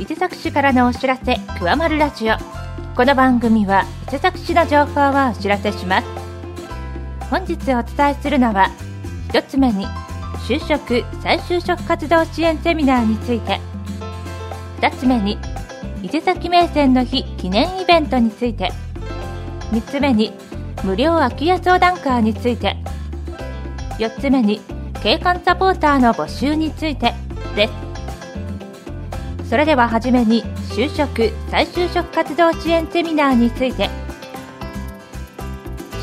伊勢崎市からのお知らせくわまるラジオ。この番組は伊勢崎市の情報をお知らせします。本日お伝えするのは一つ目に就職再就職活動支援セミナーについて。二つ目に伊勢崎名泉の日記念イベントについて。三つ目に無料空き家相談会について。四つ目に景観サポーターの募集について。です。それでははじめに就職再就職活動支援セミナーについて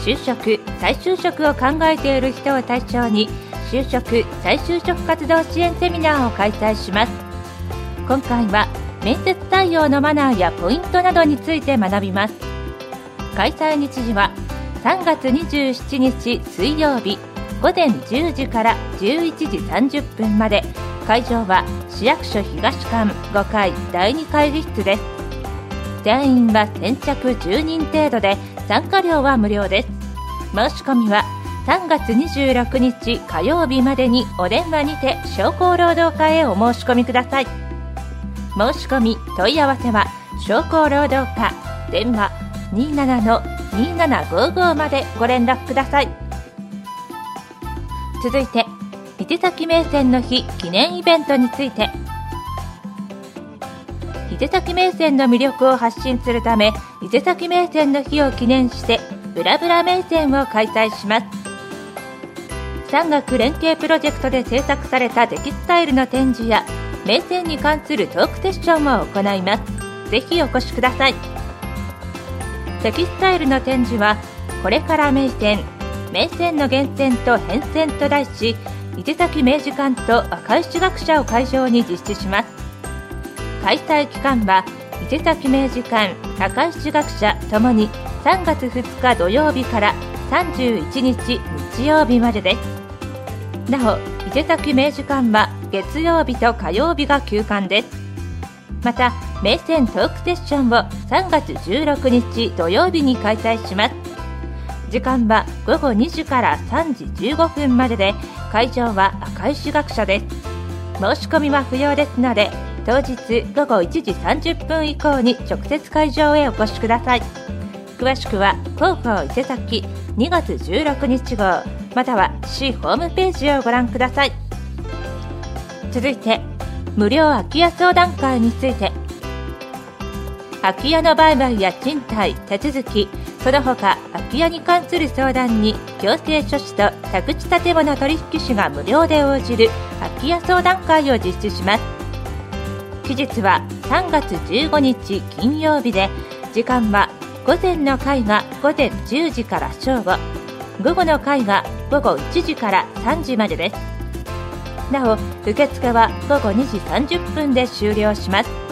就職再就職を考えている人を対象に就職再就職活動支援セミナーを開催します。今回は面接対応のマナーやポイントなどについて学びます。開催日時は3月27日水曜日午前10時から11時30分まで。会場は市役所東館5階第2会議室です。定員は先着10人程度で参加料は無料です。申し込みは3月26日火曜日までにお電話にて商工労働課へお申し込みください。申し込み問い合わせは商工労働課電話27-2755までご連絡ください。続いて伊勢崎名泉の日記念イベントについて。伊勢崎名泉の魅力を発信するため伊勢崎名泉の日を記念してブラブラ名泉を開催します。産学連携プロジェクトで制作されたテキスタイルの展示や名泉に関するトークセッションを行います。ぜひお越しください。テキスタイルの展示はこれから名泉名泉の源泉と変遷と題し伊勢崎明治館と赤石学者を会場に実施します。開催期間は伊勢崎明治館赤石学者ともに3月2日土曜日から31日日曜日までです。なお伊勢崎明治館は月曜日と火曜日が休館です。また名泉トークセッションを3月16日土曜日に開催します。時間は午後2時から3時15分までで会場は赤石学者です。申し込みは不要ですので当日午後1時30分以降に直接会場へお越しください。詳しくは広報伊勢崎2月16日号または市ホームページをご覧ください。続いて無料空き家相談会について。空き家の売買や賃貸手続きその他空き家に関する相談に行政書士と宅地建物取引士が無料で応じる空き家相談会を実施します。期日は3月15日金曜日で時間は午前の会が午前10時から正午。午後の会が午後1時から3時までです。なお受付は午後2時30分で終了します。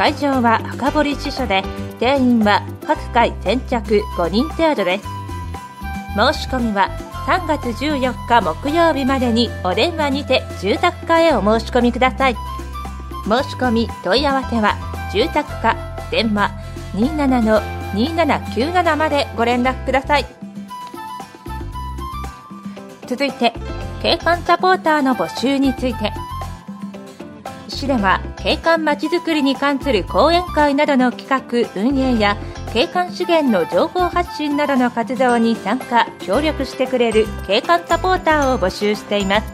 会場は赤堀支所で定員は各回先着5人程度です。申し込みは3月14日木曜日までにお電話にて住宅課へお申し込みください。申し込み問い合わせは住宅課電話27-2797までご連絡ください。続いて景観サポーターの募集について。市では景観まちづくりに関する講演会などの企画運営や景観資源の情報発信などの活動に参加協力してくれる景観サポーターを募集しています。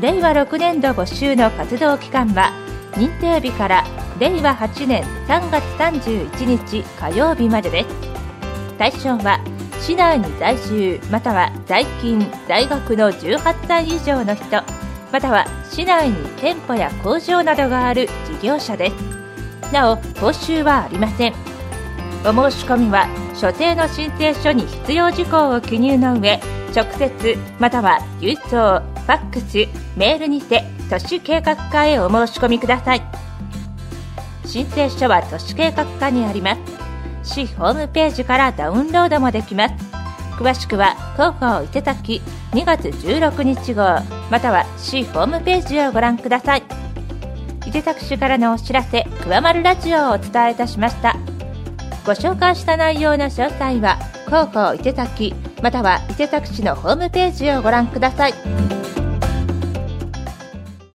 令和6年度募集の活動期間は認定日から令和8年3月31日火曜日までです。対象は市内に在住または在勤在学の18歳以上の人。または市内に店舗や工場などがある事業者です。なお報酬はありません。お申し込みは所定の申請書に必要事項を記入の上直接または郵送ファックスメールにて都市計画課へお申し込みください。申請書は都市計画課にあります。市ホームページからダウンロードもできます。詳しくは広報伊勢崎2月16日号または市ホームページをご覧ください。伊勢崎市からのお知らせ「くわまるラジオ」をお伝えいたしました。ご紹介した内容の詳細は広報伊勢崎または伊勢崎市のホームページをご覧ください。